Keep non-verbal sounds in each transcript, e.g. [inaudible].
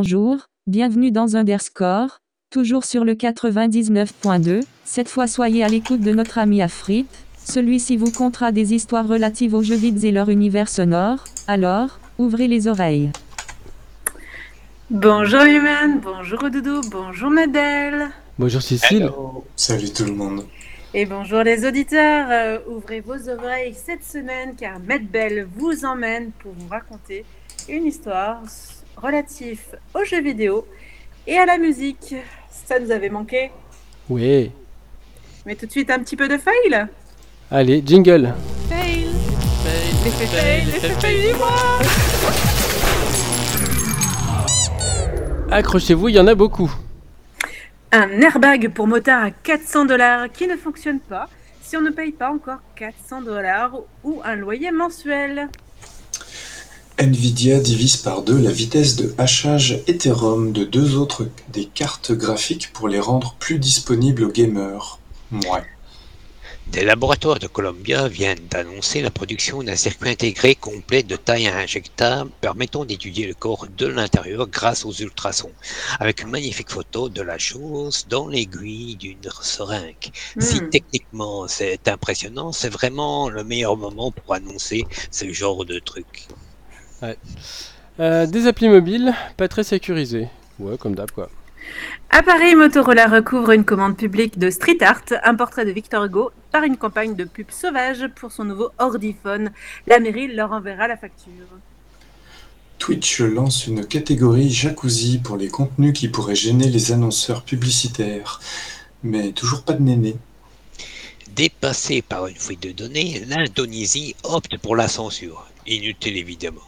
bonjour, bienvenue dans Underscore, toujours sur le 99.2, cette fois soyez à l'écoute de notre ami Afrit, celui-ci vous contera des histoires relatives aux jeux vides et leur univers sonore, alors, ouvrez les oreilles. Bonjour Human, bonjour Doudou, bonjour Medel. Bonjour Cécile. Salut tout le monde. Et bonjour les auditeurs, euh, ouvrez vos oreilles cette semaine car Medbel vous emmène pour vous raconter une histoire relative aux jeux vidéo et à la musique. Ça nous avait manqué. Oui. Mais tout de suite un petit peu de fail. Allez, jingle. Fail. L'effet fail, l'effet fail, dis-moi. Accrochez-vous, il y en a beaucoup. Un airbag pour motard à 400 dollars qui ne fonctionne pas si on ne paye pas encore 400 dollars ou un loyer mensuel. Nvidia divise par deux la vitesse de hachage Ethereum de deux autres des cartes graphiques pour les rendre plus disponibles aux gamers. Ouais. Des laboratoires de Columbia viennent d'annoncer la production d'un circuit intégré complet de taille injectable permettant d'étudier le corps de l'intérieur grâce aux ultrasons, avec une magnifique photo de la chose dans l'aiguille d'une seringue. Si Hmm. techniquement c'est impressionnant, c'est vraiment le meilleur moment pour annoncer ce genre de truc. Euh, des applis mobiles, pas très sécurisés. Ouais, comme d'hab quoi. Appareil Motorola recouvre une commande publique de street art, un portrait de Victor Hugo, par une campagne de pub sauvage pour son nouveau ordiphone. La mairie leur enverra la facture. Twitch lance une catégorie jacuzzi pour les contenus qui pourraient gêner les annonceurs publicitaires. Mais toujours pas de néné. Dépassé par une fuite de données, l'Indonésie opte pour la censure. Inutile évidemment.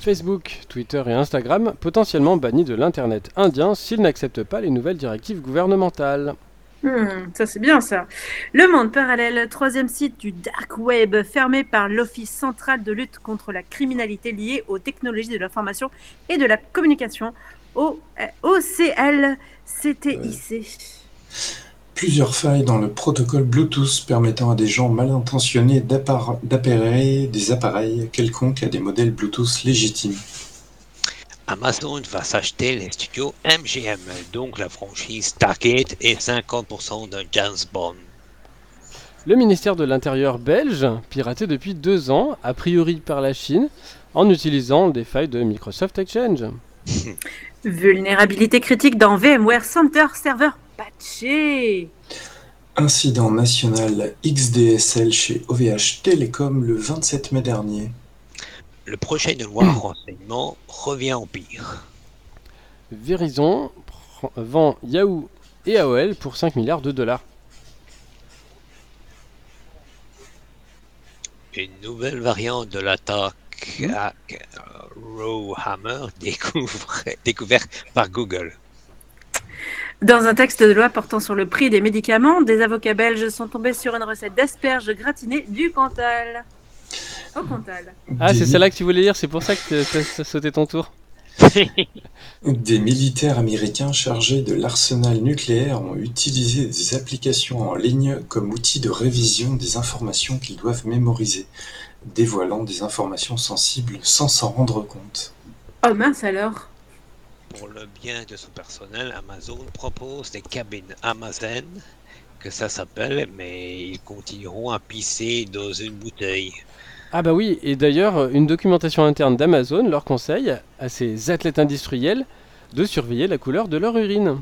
Facebook, Twitter et Instagram potentiellement bannis de l'internet indien s'ils n'acceptent pas les nouvelles directives gouvernementales. Hmm, ça c'est bien ça. Le Monde Parallèle, troisième site du Dark Web, fermé par l'Office central de lutte contre la criminalité liée aux technologies de l'information et de la communication, OCLCTIC. Plusieurs failles dans le protocole Bluetooth permettant à des gens mal intentionnés d'appairer des appareils quelconques à des modèles Bluetooth légitimes. Amazon va s'acheter les studios MGM, donc la franchise Stargate et 50% de James Bond. Le ministère de l'Intérieur belge, piraté depuis deux ans, a priori par la Chine, en utilisant des failles de Microsoft Exchange. Vulnérabilité critique dans VMware Center Server patché. Incident national XDSL chez OVH Télécom le 27 mai dernier. Le projet de loi renseignement revient en pire. Verizon vend Yahoo et AOL pour 5 milliards de dollars. Une nouvelle variante de l'attaque à Rowhammer découvre- découverte par Google. Dans un texte de loi portant sur le prix des médicaments, des avocats belges sont tombés sur une recette d'asperges gratinées du Cantal. Au Cantal. Ah, c'est celle-là que tu voulais lire, c'est pour ça que t'as sauté ton tour. [laughs] Des militaires américains chargés de l'arsenal nucléaire ont utilisé des applications en ligne comme outil de révision des informations qu'ils doivent mémoriser, dévoilant des informations sensibles sans s'en rendre compte. Oh mince alors. Pour le bien de son personnel, Amazon propose des cabines Amazon, que ça s'appelle, mais ils continueront à pisser dans une bouteille. Ah bah oui, et d'ailleurs, une documentation interne d'Amazon leur conseille à ces athlètes industriels de surveiller la couleur de leur urine.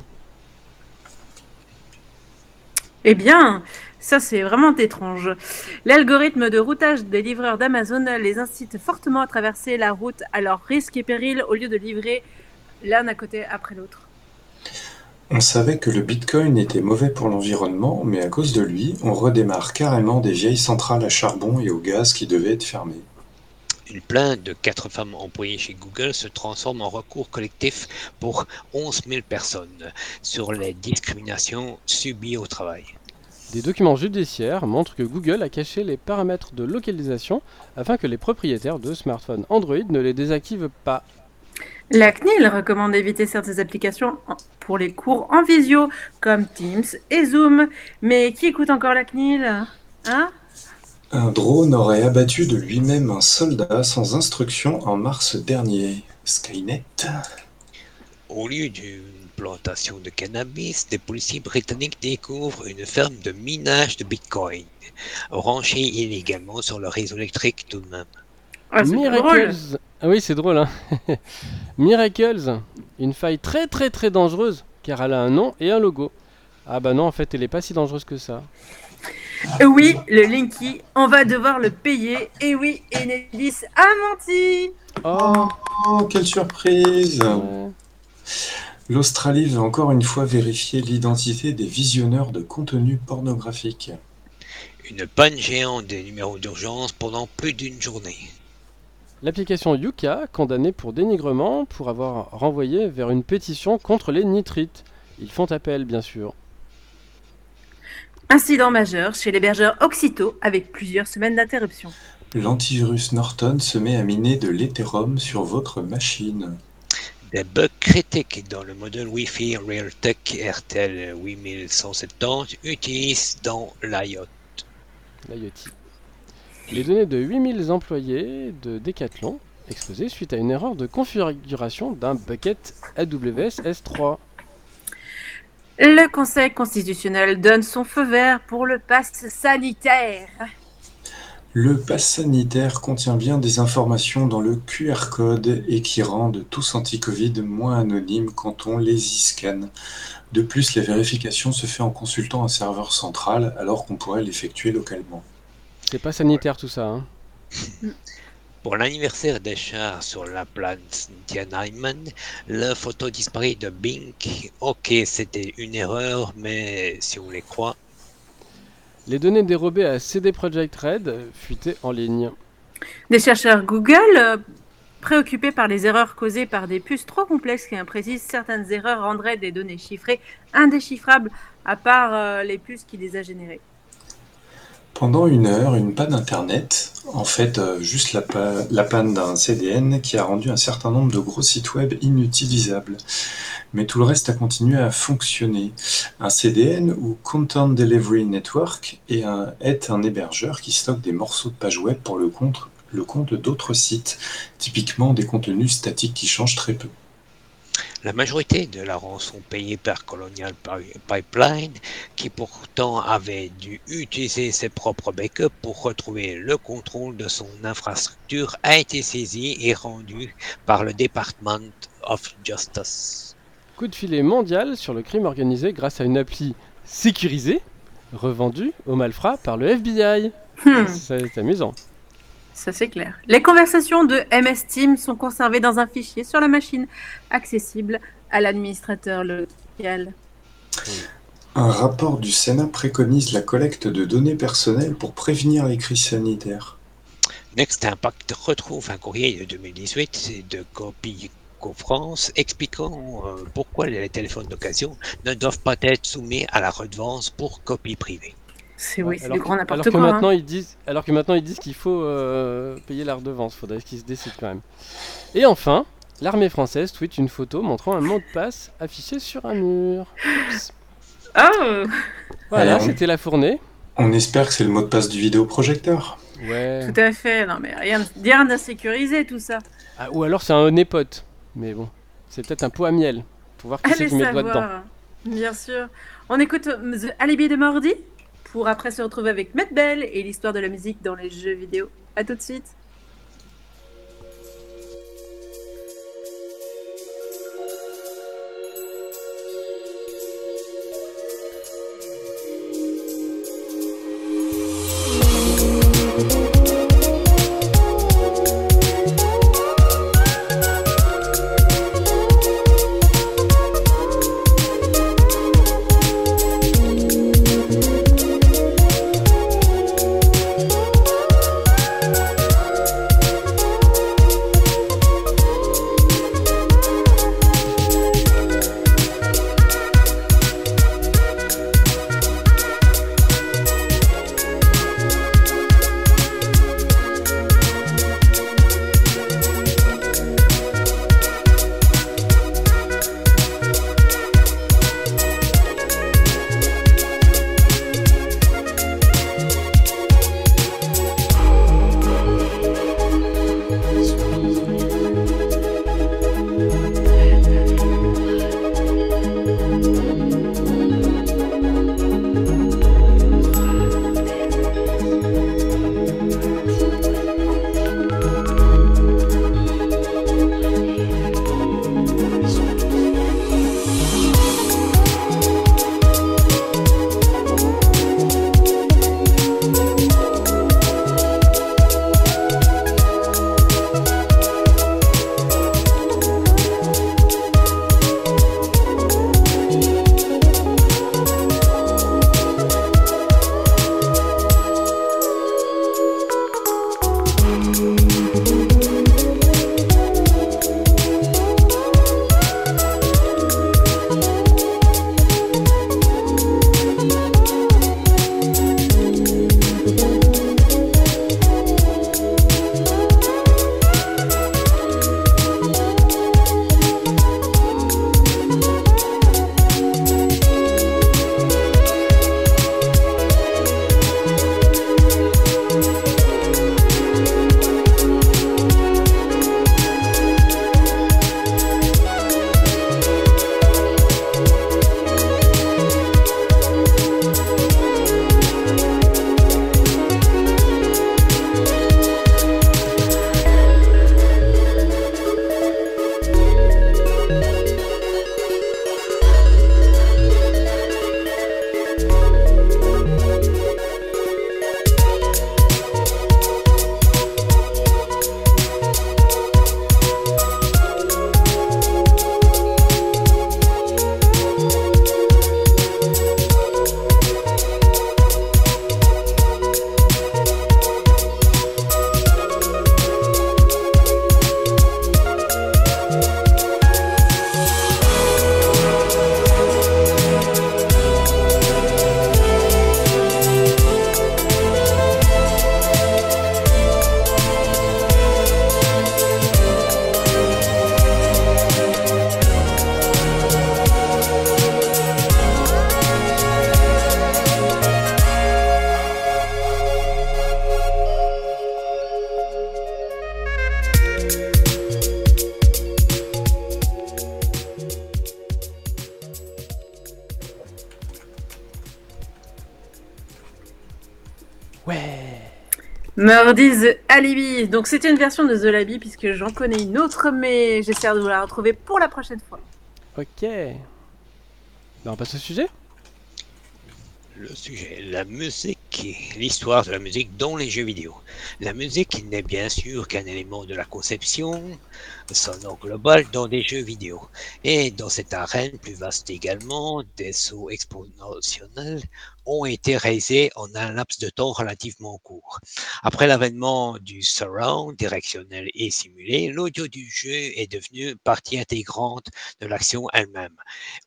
Eh bien, ça c'est vraiment étrange. L'algorithme de routage des livreurs d'Amazon les incite fortement à traverser la route à leur risque et péril au lieu de livrer l'un à côté après l'autre. On savait que le Bitcoin était mauvais pour l'environnement, mais à cause de lui, on redémarre carrément des vieilles centrales à charbon et au gaz qui devaient être fermées. Une plainte de quatre femmes employées chez Google se transforme en recours collectif pour 11 000 personnes sur les discriminations subies au travail. Des documents judiciaires montrent que Google a caché les paramètres de localisation afin que les propriétaires de smartphones Android ne les désactivent pas. La CNIL recommande d'éviter certaines applications pour les cours en visio, comme Teams et Zoom. Mais qui écoute encore la CNIL Hein? Un drone aurait abattu de lui-même un soldat sans instruction en mars dernier. Skynet Au lieu d'une plantation de cannabis, des policiers britanniques découvrent une ferme de minage de bitcoin, branchée illégalement sur le réseau électrique tout de même. Ah. Miracles. Ah oui, c'est drôle, hein. [laughs] Miracles, une faille très très très dangereuse, car elle a un nom et un logo. Ah bah non, en fait, elle est pas si dangereuse que ça. Oui, le Linky, on va devoir le payer. Et oui, Enedis a menti. Oh, Oh, quelle surprise ouais. L'Australie veut encore une fois vérifier l'identité des visionneurs de contenu pornographique. Une panne géante des numéros d'urgence pendant plus d'une journée. L'application Yuka, condamnée pour dénigrement pour avoir renvoyé vers une pétition contre les nitrites. Ils font appel, bien sûr. Incident majeur chez l'hébergeur Oxito avec plusieurs semaines d'interruption. L'antivirus Norton se met à miner de l'Ethereum sur votre machine. Des bugs critiques dans le modèle Wi-Fi Realtek RTL 8170 utilisent dans l'IoT. l'IoT. Les données de 8000 employés de Decathlon exposées suite à une erreur de configuration d'un bucket AWS S3. Le Conseil constitutionnel donne son feu vert pour le pass sanitaire. Le pass sanitaire contient bien des informations dans le QR code et qui rendent tous anti-Covid moins anonymes quand on les y scanne. De plus, la vérification se fait en consultant un serveur central alors qu'on pourrait l'effectuer localement. C'est pas sanitaire tout ça, hein. Pour l'anniversaire des chars sur la planète Tiananmen, la photo disparaît de Bing. Ok, c'était une erreur, mais si on les croit, Les données dérobées à CD Projekt Red fuitées en ligne. Des chercheurs Google, euh, préoccupés par les erreurs causées par des puces trop complexes et imprécises, certaines erreurs rendraient des données chiffrées indéchiffrables, à part euh, les puces qui les a générées. Pendant une heure, une panne Internet, en fait euh, juste la, pa- la panne d'un CDN qui a rendu un certain nombre de gros sites web inutilisables. Mais tout le reste a continué à fonctionner. Un CDN ou Content Delivery Network est un, est un hébergeur qui stocke des morceaux de pages web pour le compte, le compte d'autres sites, typiquement des contenus statiques qui changent très peu. La majorité de la rançon payée par Colonial Pi- Pipeline, qui pourtant avait dû utiliser ses propres backups pour retrouver le contrôle de son infrastructure, a été saisie et rendue par le Department of Justice. Coup de filet mondial sur le crime organisé grâce à une appli sécurisée revendue aux malfrats par le FBI. Hmm, C'est amusant. Ça c'est clair. Les conversations de MS Team sont conservées dans un fichier sur la machine, accessible à l'administrateur local. Un rapport du Sénat préconise la collecte de données personnelles pour prévenir les crises sanitaires. Next Impact retrouve un courrier de 2018 de Copie France expliquant euh, pourquoi les téléphones d'occasion ne doivent pas être soumis à la redevance pour copie privée. C'est oui, c'est alors du que- grand alors n'importe que quoi. hein. maintenant ils disent, alors que maintenant ils disent qu'il faut euh, payer la redevance. Faudrait qu'ils se décident quand même. Et enfin, l'armée française tweet une photo montrant un mot de passe affiché sur un mur. Oups. Oh Voilà, c'était la fournée. On espère que c'est le mot de passe du vidéoprojecteur. Ouais. Tout à fait, non mais rien, rien de sécurisé tout ça. Ah, ou alors c'est un nez pote. Mais bon, c'est peut-être un pot à miel. Pour voir qui c'est qui met le doigt dedans. savoir, bien sûr. On écoute euh, The Alibi de Mordi pour après se retrouver avec Matt Bell et l'histoire de la musique dans les jeux vidéo. À tout de suite. Murdy's Alibi. Donc c'était une version de The Labi puisque j'en connais une autre, mais j'espère de vous la retrouver pour la prochaine fois. Ok. Ben, on passe au sujet? Le sujet, la musique, l'histoire de la musique dans les jeux vidéo. La musique n'est bien sûr qu'un élément de la conception sonore globale dans des jeux vidéo. Et dans cette arène plus vaste également, des sauts exponentiels ont été réalisés en un laps de temps relativement court. Après l'avènement du surround directionnel et simulé, l'audio du jeu est devenu partie intégrante de l'action elle-même.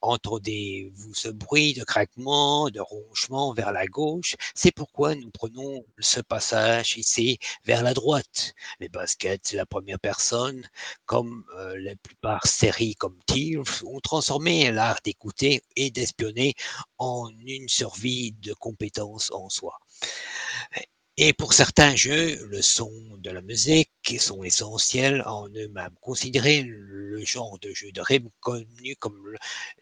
Entendez-vous ce bruit de craquement, de ronchement vers la gauche C'est pourquoi nous prenons ce passage ici vers la droite. Les baskets, la première personne, comme euh, la plupart séries comme Thieves, ont transformé l'art d'écouter et d'espionner en une survie de compétences en soi. Et pour certains jeux, le son de la musique sont essentiels en eux-mêmes. Considérez le genre de jeu de rythme connu comme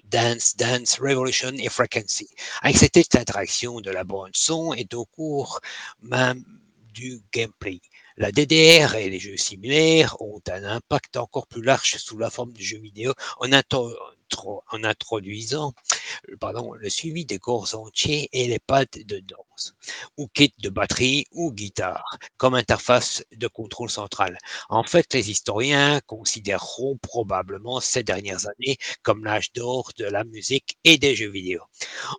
Dance, Dance, Revolution et Frequency. Avec cette interaction de la bande son est au cours même du gameplay. La DDR et les jeux similaires ont un impact encore plus large sous la forme de jeux vidéo en introduisant pardon, le suivi des corps entiers et les pads de ou kit de batterie ou guitare, comme interface de contrôle central. En fait, les historiens considéreront probablement ces dernières années comme l'âge d'or de la musique et des jeux vidéo.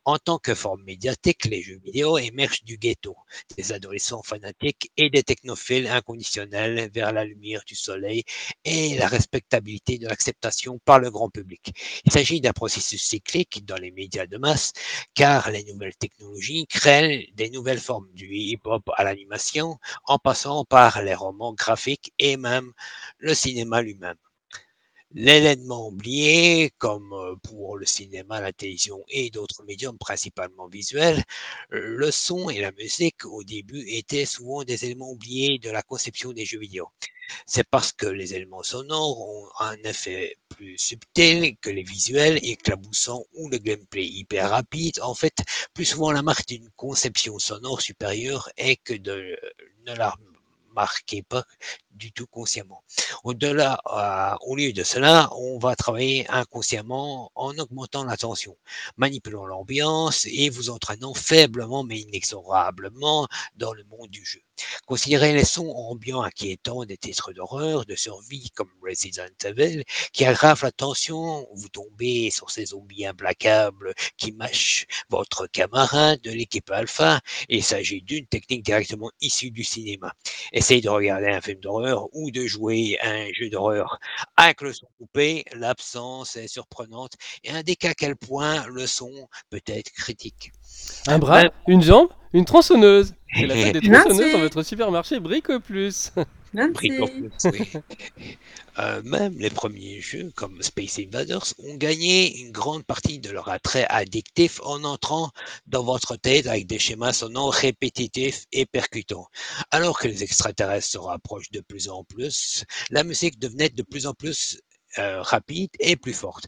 En tant que forme médiatique, les jeux vidéo émergent du ghetto, des adolescents fanatiques et des technophiles inconditionnels vers la lumière du soleil et la respectabilité de l'acceptation par le grand public. Il s'agit d'un processus cyclique dans les médias de masse, car les nouvelles technologies créent des nouvelles formes du hip-hop à l'animation, en passant par les romans graphiques et même le cinéma lui-même. L'élément oublié, comme pour le cinéma, la télévision et d'autres médiums principalement visuels, le son et la musique au début étaient souvent des éléments oubliés de la conception des jeux vidéo. C'est parce que les éléments sonores ont un effet plus subtil que les visuels, éclaboussants ou le gameplay hyper rapide. En fait, plus souvent la marque d'une conception sonore supérieure est que de ne la marquez pas du tout consciemment. Au-delà, euh, au lieu de cela, on va travailler inconsciemment en augmentant la tension, manipulant l'ambiance et vous entraînant faiblement mais inexorablement dans le monde du jeu. Considérez les sons ambiants inquiétants des titres d'horreur, de survie comme Resident Evil, qui aggravent la tension, vous tombez sur ces zombies implacables qui mâchent votre camarade de l'équipe alpha, il s'agit d'une technique directement issue du cinéma. Essayez de regarder un film d'horreur ou de jouer à un jeu d'horreur avec le son coupé, l'absence est surprenante et indique à quel point le son peut être critique. Un bras, une jambe, une tronçonneuse. C'est la fête des [laughs] tronçonneuses dans votre supermarché Brico Plus. [laughs] [laughs] Euh, même les premiers jeux comme Space Invaders ont gagné une grande partie de leur attrait addictif en entrant dans votre tête avec des schémas sonores répétitifs et percutants. Alors que les extraterrestres se rapprochent de plus en plus, la musique devenait de plus en plus euh, rapide et plus forte.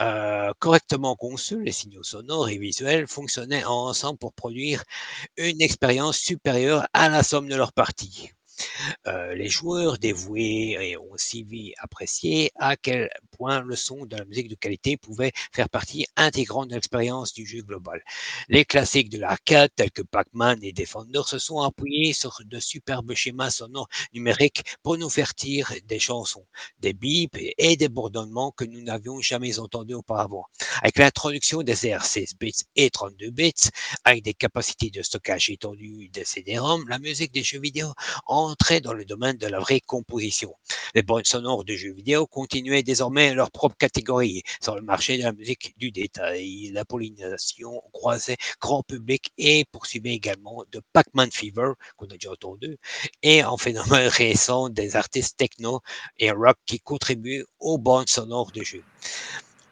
Euh, correctement conçus, les signaux sonores et visuels fonctionnaient ensemble pour produire une expérience supérieure à la somme de leurs parties. Les joueurs dévoués ont aussi apprécié à quel point le son de la musique de qualité pouvait faire partie intégrante de l'expérience du jeu global. Les classiques de l'arcade tels que Pac-Man et Defender se sont appuyés sur de superbes schémas sonores numériques pour nous faire tirer des chansons, des bips et des bourdonnements que nous n'avions jamais entendus auparavant. Avec l'introduction des R6 bits et 32 bits, avec des capacités de stockage étendues des CD-ROM, la musique des jeux vidéo en entrer dans le domaine de la vraie composition. Les bandes sonores de jeux vidéo continuaient désormais leur propre catégorie sur le marché de la musique du détail. La pollinisation croisait grand public et poursuivait également de Pac-Man Fever, qu'on a déjà entendu, et en phénomène [laughs] récent des artistes techno et rock qui contribuent aux bandes sonores de jeux.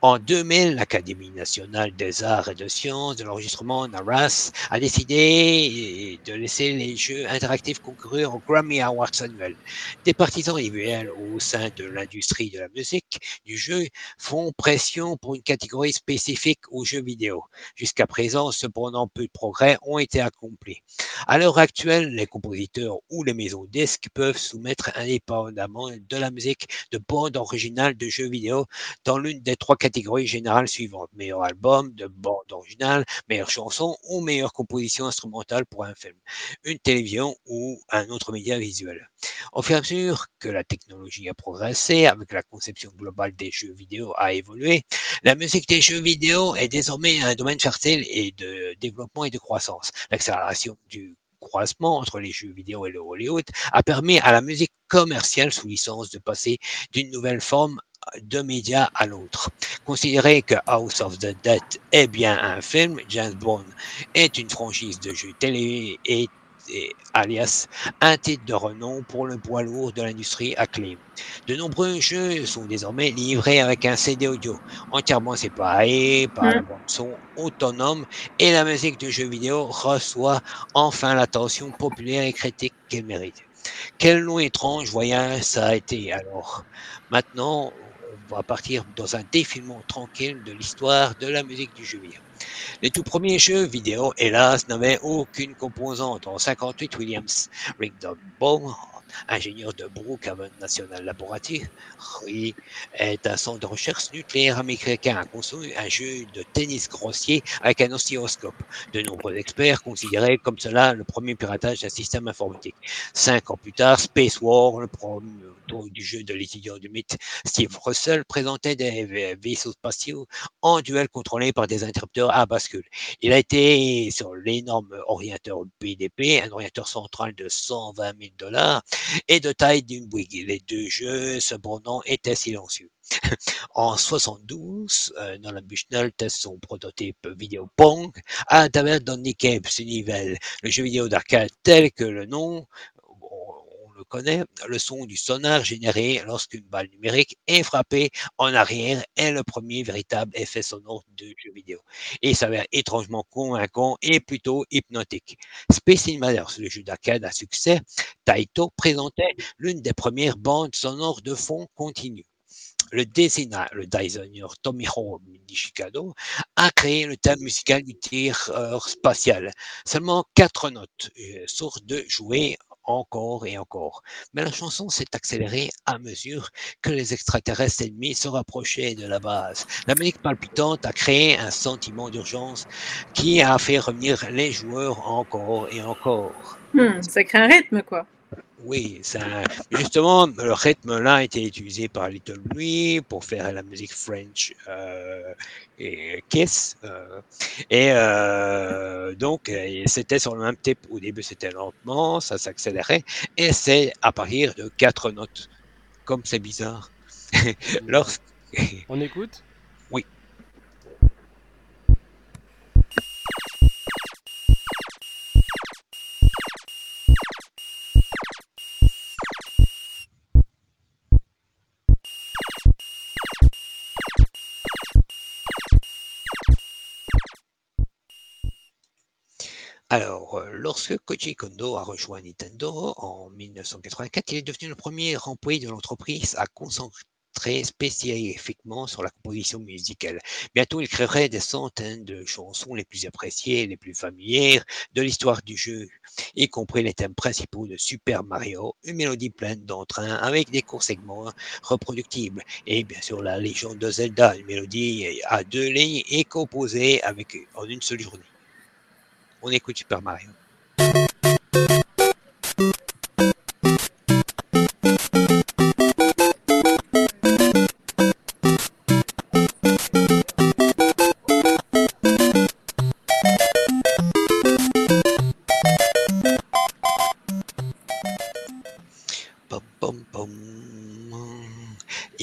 En 2000, l'Académie nationale des arts et de sciences de l'enregistrement NARAS a décidé de laisser les jeux interactifs concourir au Grammy Awards annuel. Des partisans individuels au sein de l'industrie de la musique du jeu font pression pour une catégorie spécifique aux jeux vidéo. Jusqu'à présent, cependant, peu de progrès ont été accomplis. À l'heure actuelle, les compositeurs ou les maisons disques peuvent soumettre indépendamment de la musique de bande originale de jeux vidéo dans l'une des trois catégories catégories générales suivantes. Meilleur album, de bande originale, meilleure chanson ou meilleure composition instrumentale pour un film, une télévision ou un autre média visuel. Au fur et à mesure que la technologie a progressé, avec la conception globale des jeux vidéo a évolué, la musique des jeux vidéo est désormais un domaine fertile et de développement et de croissance. L'accélération du croisement entre les jeux vidéo et le Hollywood a permis à la musique commerciale sous licence de passer d'une nouvelle forme de médias à l'autre. Considérez que House of the Dead est bien un film, James Bond est une franchise de jeux télé et, alias un titre de renom pour le poids lourd de l'industrie acclaim. De nombreux jeux sont désormais livrés avec un CD audio entièrement séparé par la bande son autonome et la musique de jeux vidéo reçoit enfin l'attention populaire et critique qu'elle mérite. Quel nom étrange voyage ça a été alors. Maintenant, va partir dans un défilement tranquille de l'histoire de la musique du jeu. Les tout premiers jeux vidéo, hélas, n'avaient aucune composante. En 58, Williams Ringdon ingénieur de Brookhaven National Laboratory, est un centre de recherche nucléaire américain, a conçu un jeu de tennis grossier avec un oscilloscope. De nombreux experts considéraient comme cela le premier piratage d'un système informatique. Cinq ans plus tard, Space War, le premier du jeu de l'étudiant du mythe Steve Russell, présentait des vaisseaux spatiaux en duel contrôlés par des interrupteurs à bascule. Il a été sur l'énorme orienteur PDP, un orienteur central de 120 000 dollars, et de taille d'une Bouygues. Les deux jeux, cependant, étaient silencieux. [laughs] en 72, euh, Nolan Bushnell teste son prototype vidéo Pong à travers Donny Cape Sunnyvale, le jeu vidéo d'arcade tel que le nom le son du sonar généré lorsqu'une balle numérique est frappée en arrière est le premier véritable effet sonore du jeu vidéo. Et il s'avère étrangement convaincant et plutôt hypnotique. Space Invaders, le jeu d'arcade à succès, Taito présentait l'une des premières bandes sonores de fond continu le designer, le designer Tomihiro Nishikado, a créé le thème musical du tireur spatial. Seulement quatre notes, euh, source de jouer encore et encore. Mais la chanson s'est accélérée à mesure que les extraterrestres ennemis se rapprochaient de la base. La musique palpitante a créé un sentiment d'urgence qui a fait revenir les joueurs encore et encore. Hmm, ça crée un rythme, quoi. Oui, justement, le rythme-là a été utilisé par Little Louis pour faire la musique French euh, et Kiss. Euh, et euh, donc, c'était sur le même type. Au début, c'était lentement, ça s'accélérait, et c'est à partir de quatre notes. Comme c'est bizarre. [laughs] Lorsque... On écoute lorsque Koji Kondo a rejoint Nintendo en 1984, il est devenu le premier employé de l'entreprise à concentrer spécifiquement sur la composition musicale. Bientôt, il créerait des centaines de chansons les plus appréciées les plus familières de l'histoire du jeu, y compris les thèmes principaux de Super Mario, une mélodie pleine d'entrain avec des courts segments reproductibles, et bien sûr la légende de Zelda, une mélodie à deux lignes et composée avec, en une seule journée on écoute Super Mario.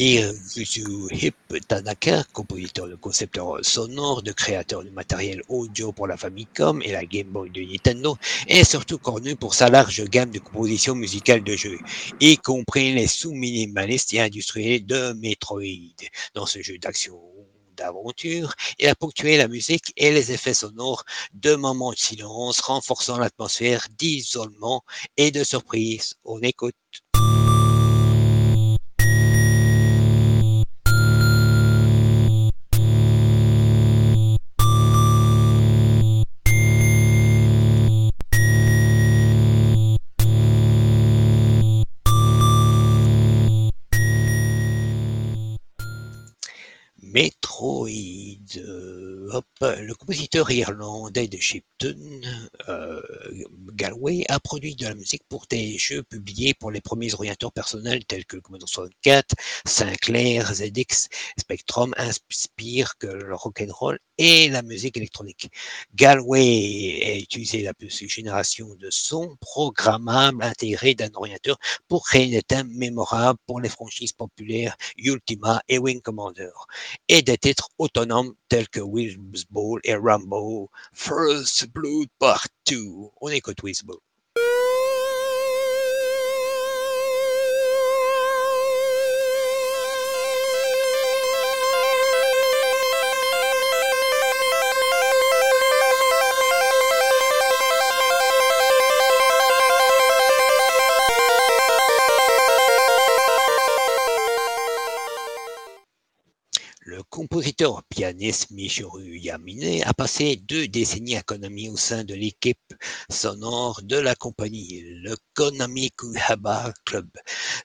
Et euh, Hip Tanaka, compositeur de concepteur sonore, de créateur de matériel audio pour la Famicom et la Game Boy de Nintendo, est surtout connu pour sa large gamme de compositions musicales de jeux, y compris les sous-minimalistes et industriels de Metroid. Dans ce jeu d'action d'aventure. Il a ponctué la musique et les effets sonores de moments de silence, renforçant l'atmosphère d'isolement et de surprise. On écoute. Metroid. Le compositeur irlandais de Shipton, euh, Galway, a produit de la musique pour des jeux publiés pour les premiers orienteurs personnels tels que Commodore 64, Sinclair, ZX, Spectrum, inspire que le rock'n'roll et la musique électronique. Galway a utilisé la plus génération de sons programmables intégrés d'un orienteur pour créer des thèmes mémorables pour les franchises populaires Ultima et Wing Commander et des titres autonomes tels que Wizz Ball et Rambo, First Blood Part 2. On écoute Ball. Compositeur pianiste Michiru Yamine a passé deux décennies à Konami au sein de l'équipe sonore de la compagnie, le Konami Kuhaba Club.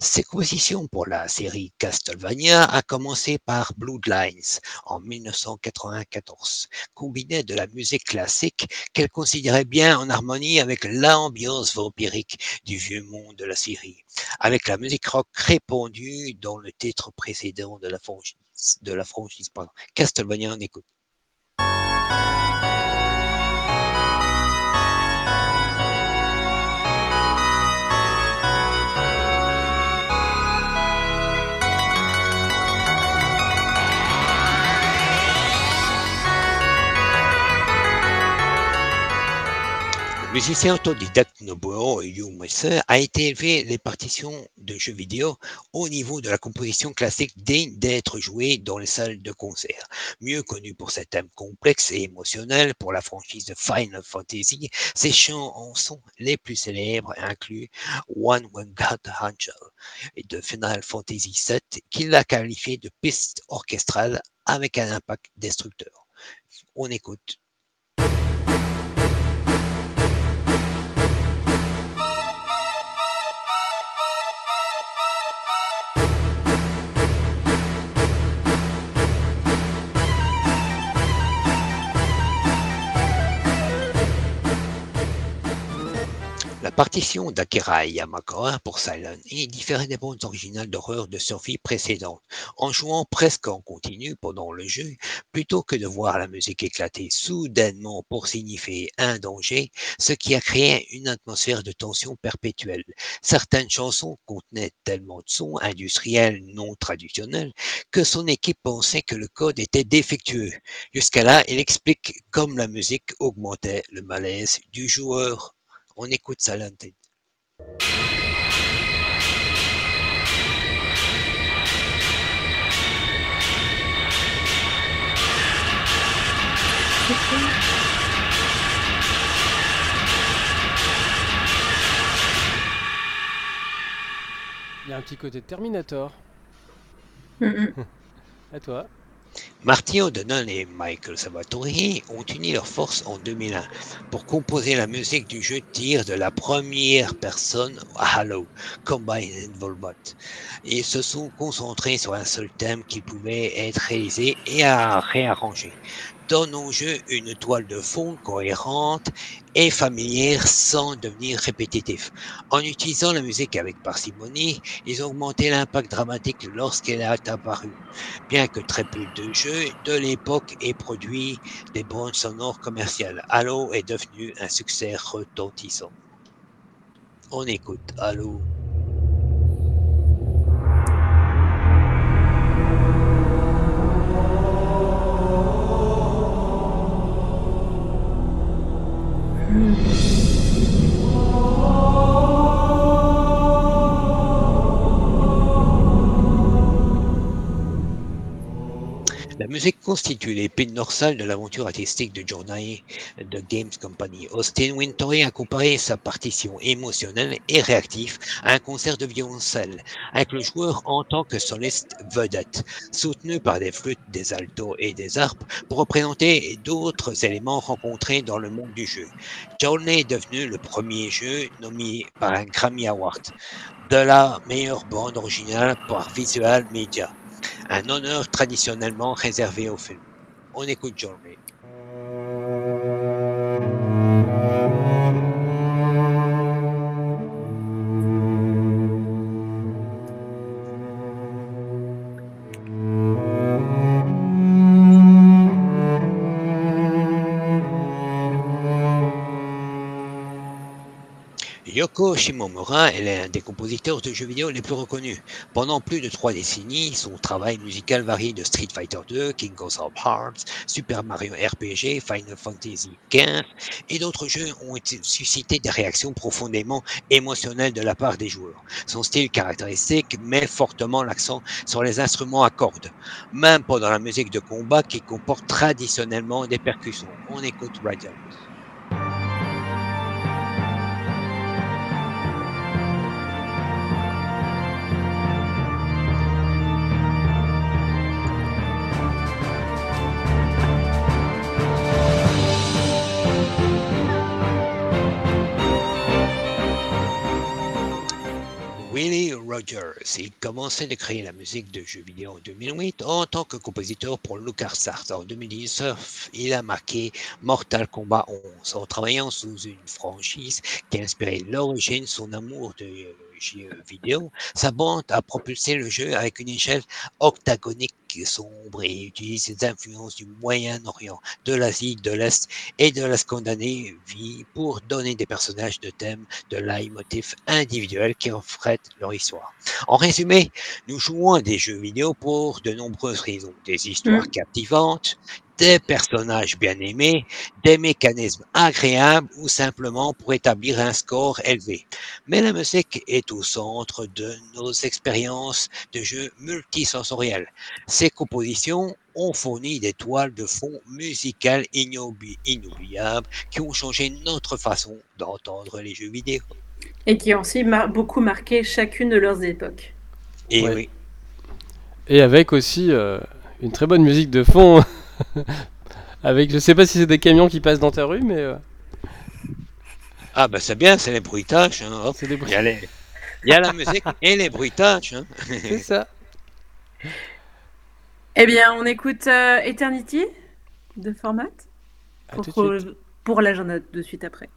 Ses compositions pour la série Castlevania a commencé par Bloodlines en 1994, combiné de la musique classique qu'elle considérait bien en harmonie avec l'ambiance vampirique du vieux monde de la série, avec la musique rock répandue dans le titre précédent de la franchise de la franchise pardon. Castlevania on écoute. Musicien autodidacte Nobuo Uematsu a été élevé les partitions de jeux vidéo au niveau de la composition classique digne d'être jouée dans les salles de concert. Mieux connu pour ses thèmes complexes et émotionnels pour la franchise de Final Fantasy, ses chansons les plus célèbres incluent One Winged Angel et de Final Fantasy VII qu'il a qualifié de piste orchestrale avec un impact destructeur. On écoute. La partition d'Akira Yamaoka pour Silent Hill différait des bandes originales d'horreur de Sophie précédentes, en jouant presque en continu pendant le jeu, plutôt que de voir la musique éclater soudainement pour signifier un danger, ce qui a créé une atmosphère de tension perpétuelle. Certaines chansons contenaient tellement de sons industriels non traditionnels que son équipe pensait que le code était défectueux. Jusqu'à là, il explique comme la musique augmentait le malaise du joueur. On écoute Silent Hill. Il y a un petit côté Terminator. Mhm. [laughs] À toi. Marty O'Donnell et Michael Salvatore ont uni leurs forces en 2001 pour composer la musique du jeu de tir de la première personne Halo, Combine Volbot. Ils se sont concentrés sur un seul thème qui pouvait être réalisé et à réarranger. Donne au jeu une toile de fond cohérente et familière sans devenir répétitif. En utilisant la musique avec parcimonie, ils ont augmenté l'impact dramatique lorsqu'elle est apparue. Bien que très peu de jeux de l'époque aient produit des bandes sonores commerciales, Halo est devenu un succès retentissant. On écoute Halo. La musique constitue l'épine dorsale de l'aventure artistique de Journey de Games Company. Austin Wintory a comparé sa partition émotionnelle et réactive à un concert de violoncelle, avec le joueur en tant que soliste vedette, soutenu par des flûtes, des altos et des harpes pour représenter d'autres éléments rencontrés dans le monde du jeu. Journey est devenu le premier jeu nommé par un Grammy Award de la meilleure bande originale par Visual Media un honneur traditionnellement réservé au film. On écoute Journey. Yoko Shimomura est l'un des compositeurs de jeux vidéo les plus reconnus. Pendant plus de trois décennies, son travail musical varie de Street Fighter 2, King of Hearts, Super Mario RPG, Final Fantasy XV et d'autres jeux ont suscité des réactions profondément émotionnelles de la part des joueurs. Son style caractéristique met fortement l'accent sur les instruments à cordes, même pendant la musique de combat qui comporte traditionnellement des percussions. On écoute Radiant. Il commençait de créer la musique de jeux vidéo en 2008 en tant que compositeur pour LucasArts. En 2019, il a marqué Mortal Kombat 11 en travaillant sous une franchise qui a inspiré l'origine, son amour de jeux vidéo. Sa bande a propulsé le jeu avec une échelle octagonique sombre et utilise les influences du Moyen-Orient, de l'Asie, de l'Est et de la Scandinavie pour donner des personnages de thème de leitmotiv individuels qui reflètent leur histoire. En résumé, nous jouons à des jeux vidéo pour de nombreuses raisons. Des histoires Mm. captivantes, des personnages bien aimés, des mécanismes agréables ou simplement pour établir un score élevé. Mais la musique est au centre de nos expériences de jeu multisensoriels. Ces compositions ont fourni des toiles de fond musicales inoubliables qui ont changé notre façon d'entendre les jeux vidéo. Et qui ont aussi mar- beaucoup marqué chacune de leurs époques. Et Ouais. oui, Et avec aussi euh, une très bonne musique de fond. [laughs] avec, je sais pas si c'est des camions qui passent dans ta rue, mais euh, ah ben c'est bien, c'est les bruitages. hein, hop. c'est des Il bruits. y, a les- il y a la musique et les bruitages. hein. [laughs] C'est ça. Eh bien, on écoute euh, Eternity de format pour, pour l'agenda de suite après.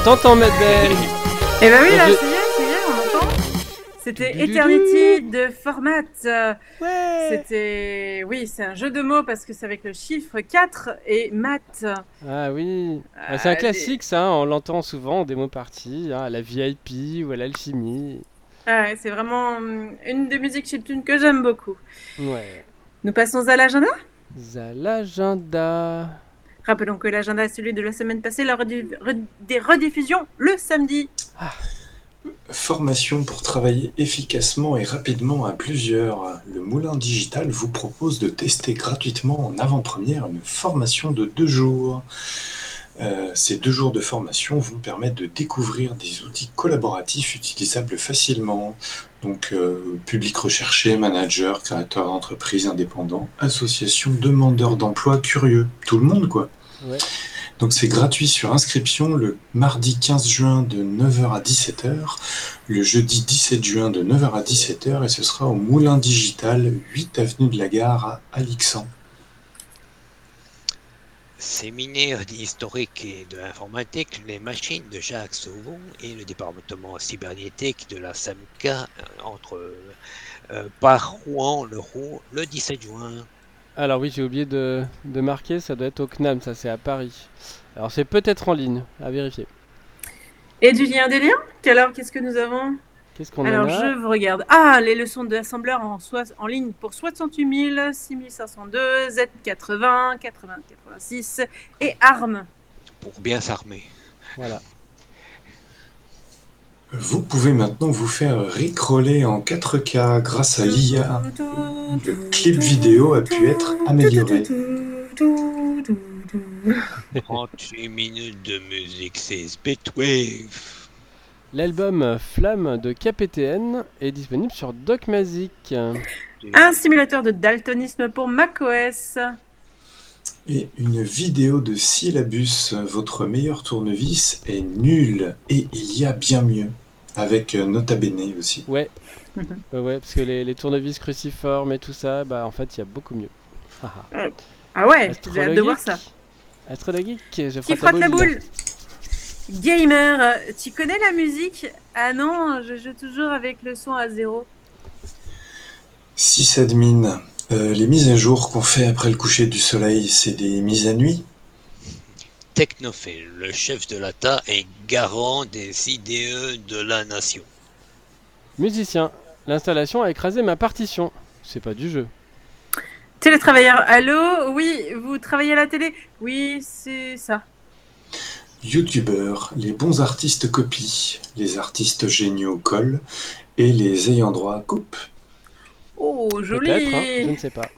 On t'entend, Medbel Eh ben oui, là, Je- ça y est, ça y est, on entend. C'était Eternity de Format. Ouais C'était. Oui, c'est un jeu de mots parce que c'est avec le chiffre 4 et maths. Ah oui Ah, C'est un classique, ça, on l'entend souvent en démo partie, hein, à la VIP ou à l'alchimie. Ah ouais, c'est vraiment hum, une des musiques chiptunes que j'aime beaucoup. Ouais. Nous passons à l'agenda? À l'agenda. Rappelons que l'agenda est celui de la semaine passée, la redi- re- des rediffusions le samedi. Formation pour travailler efficacement et rapidement à plusieurs. Le Moulin Digital vous propose de tester gratuitement en avant-première une formation de deux jours. Euh, ces deux jours de formation vont permettre de découvrir des outils collaboratifs utilisables facilement. Donc, euh, public recherché, manager, créateur d'entreprise, indépendant, association, demandeurs d'emploi, curieux. Tout le monde, quoi. Ouais. Donc c'est gratuit sur inscription le mardi 15 juin de 9h à 17h, le jeudi 17 juin de 9h à 17h et ce sera au Moulin Digital, 8 avenue de la Gare à Alixan. Séminaire d'historique et de l'informatique, les machines de Jacques Sauvon et le département cybernétique de la SAMCA entre euh, par Rouen le Rouen le 17 juin. Alors oui, j'ai oublié de, de marquer, ça doit être au CNAM, ça c'est à Paris. Alors c'est peut-être en ligne, à vérifier. Et du lien des liens? Alors, qu'est-ce que nous avons? Qu'est-ce qu'on Alors, a? je vous regarde. Ah, les leçons d'assembleur en, en ligne pour 68 000, 6502, Z80, 80, 86 et ARM. Pour bien s'armer. Voilà. Vous pouvez maintenant vous faire rickroller en 4K grâce à l'IA. Le clip vidéo a pu être amélioré. 38 minutes de musique, c'est Bitwave. L'album Flamme de KPTN est disponible sur DocMagic. Un simulateur de daltonisme pour macOS. Et une vidéo de syllabus, votre meilleur tournevis est nul et il y a bien mieux. Avec euh, Nota Bene aussi. Ouais. [laughs] Ouais, ouais, parce que les, les tournevis cruciformes et tout ça, bah en fait il y a beaucoup mieux. [laughs] Ah, ah. Ah ouais, j'ai hâte de voir ça. Astrologique, je Qui frotte frotte la boule Gamer, euh, tu connais la musique? Ah non, je joue toujours avec le son à zéro. Sysadmin, euh, les mises à jour qu'on fait après le coucher du soleil, c'est des mises à nuit? Technophile, le chef de l'ATA est garant des IDE de la nation. Musicien, l'installation a écrasé ma partition. C'est pas du jeu. Télétravailleur, allô? Oui, vous travaillez à la télé? Oui, c'est ça. Youtubeur, les bons artistes copient, les artistes géniaux collent et les ayants droit coupent. Oh, joli hein, je ne sais pas.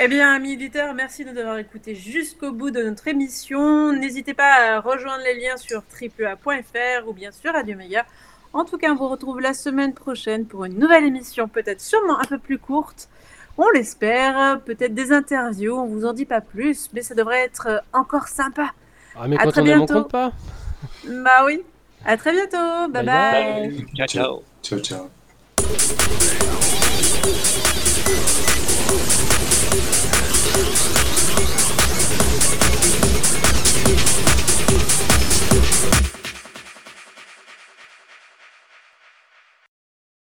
Eh bien, amis éditeurs, merci de nous avoir écoutés jusqu'au bout de notre émission. N'hésitez pas à rejoindre les liens sur triplea.fr ou bien sur Radio Méga. En tout cas, on vous retrouve la semaine prochaine pour une nouvelle émission, peut-être sûrement un peu plus courte. On l'espère, peut-être des interviews, on vous en dit pas plus, mais ça devrait être encore sympa. Ah mais À quand très on aime, on bientôt. compte pas. Bah oui, à très bientôt, bye Bye bye. Ciao, ciao. Ciao ciao. Thank you.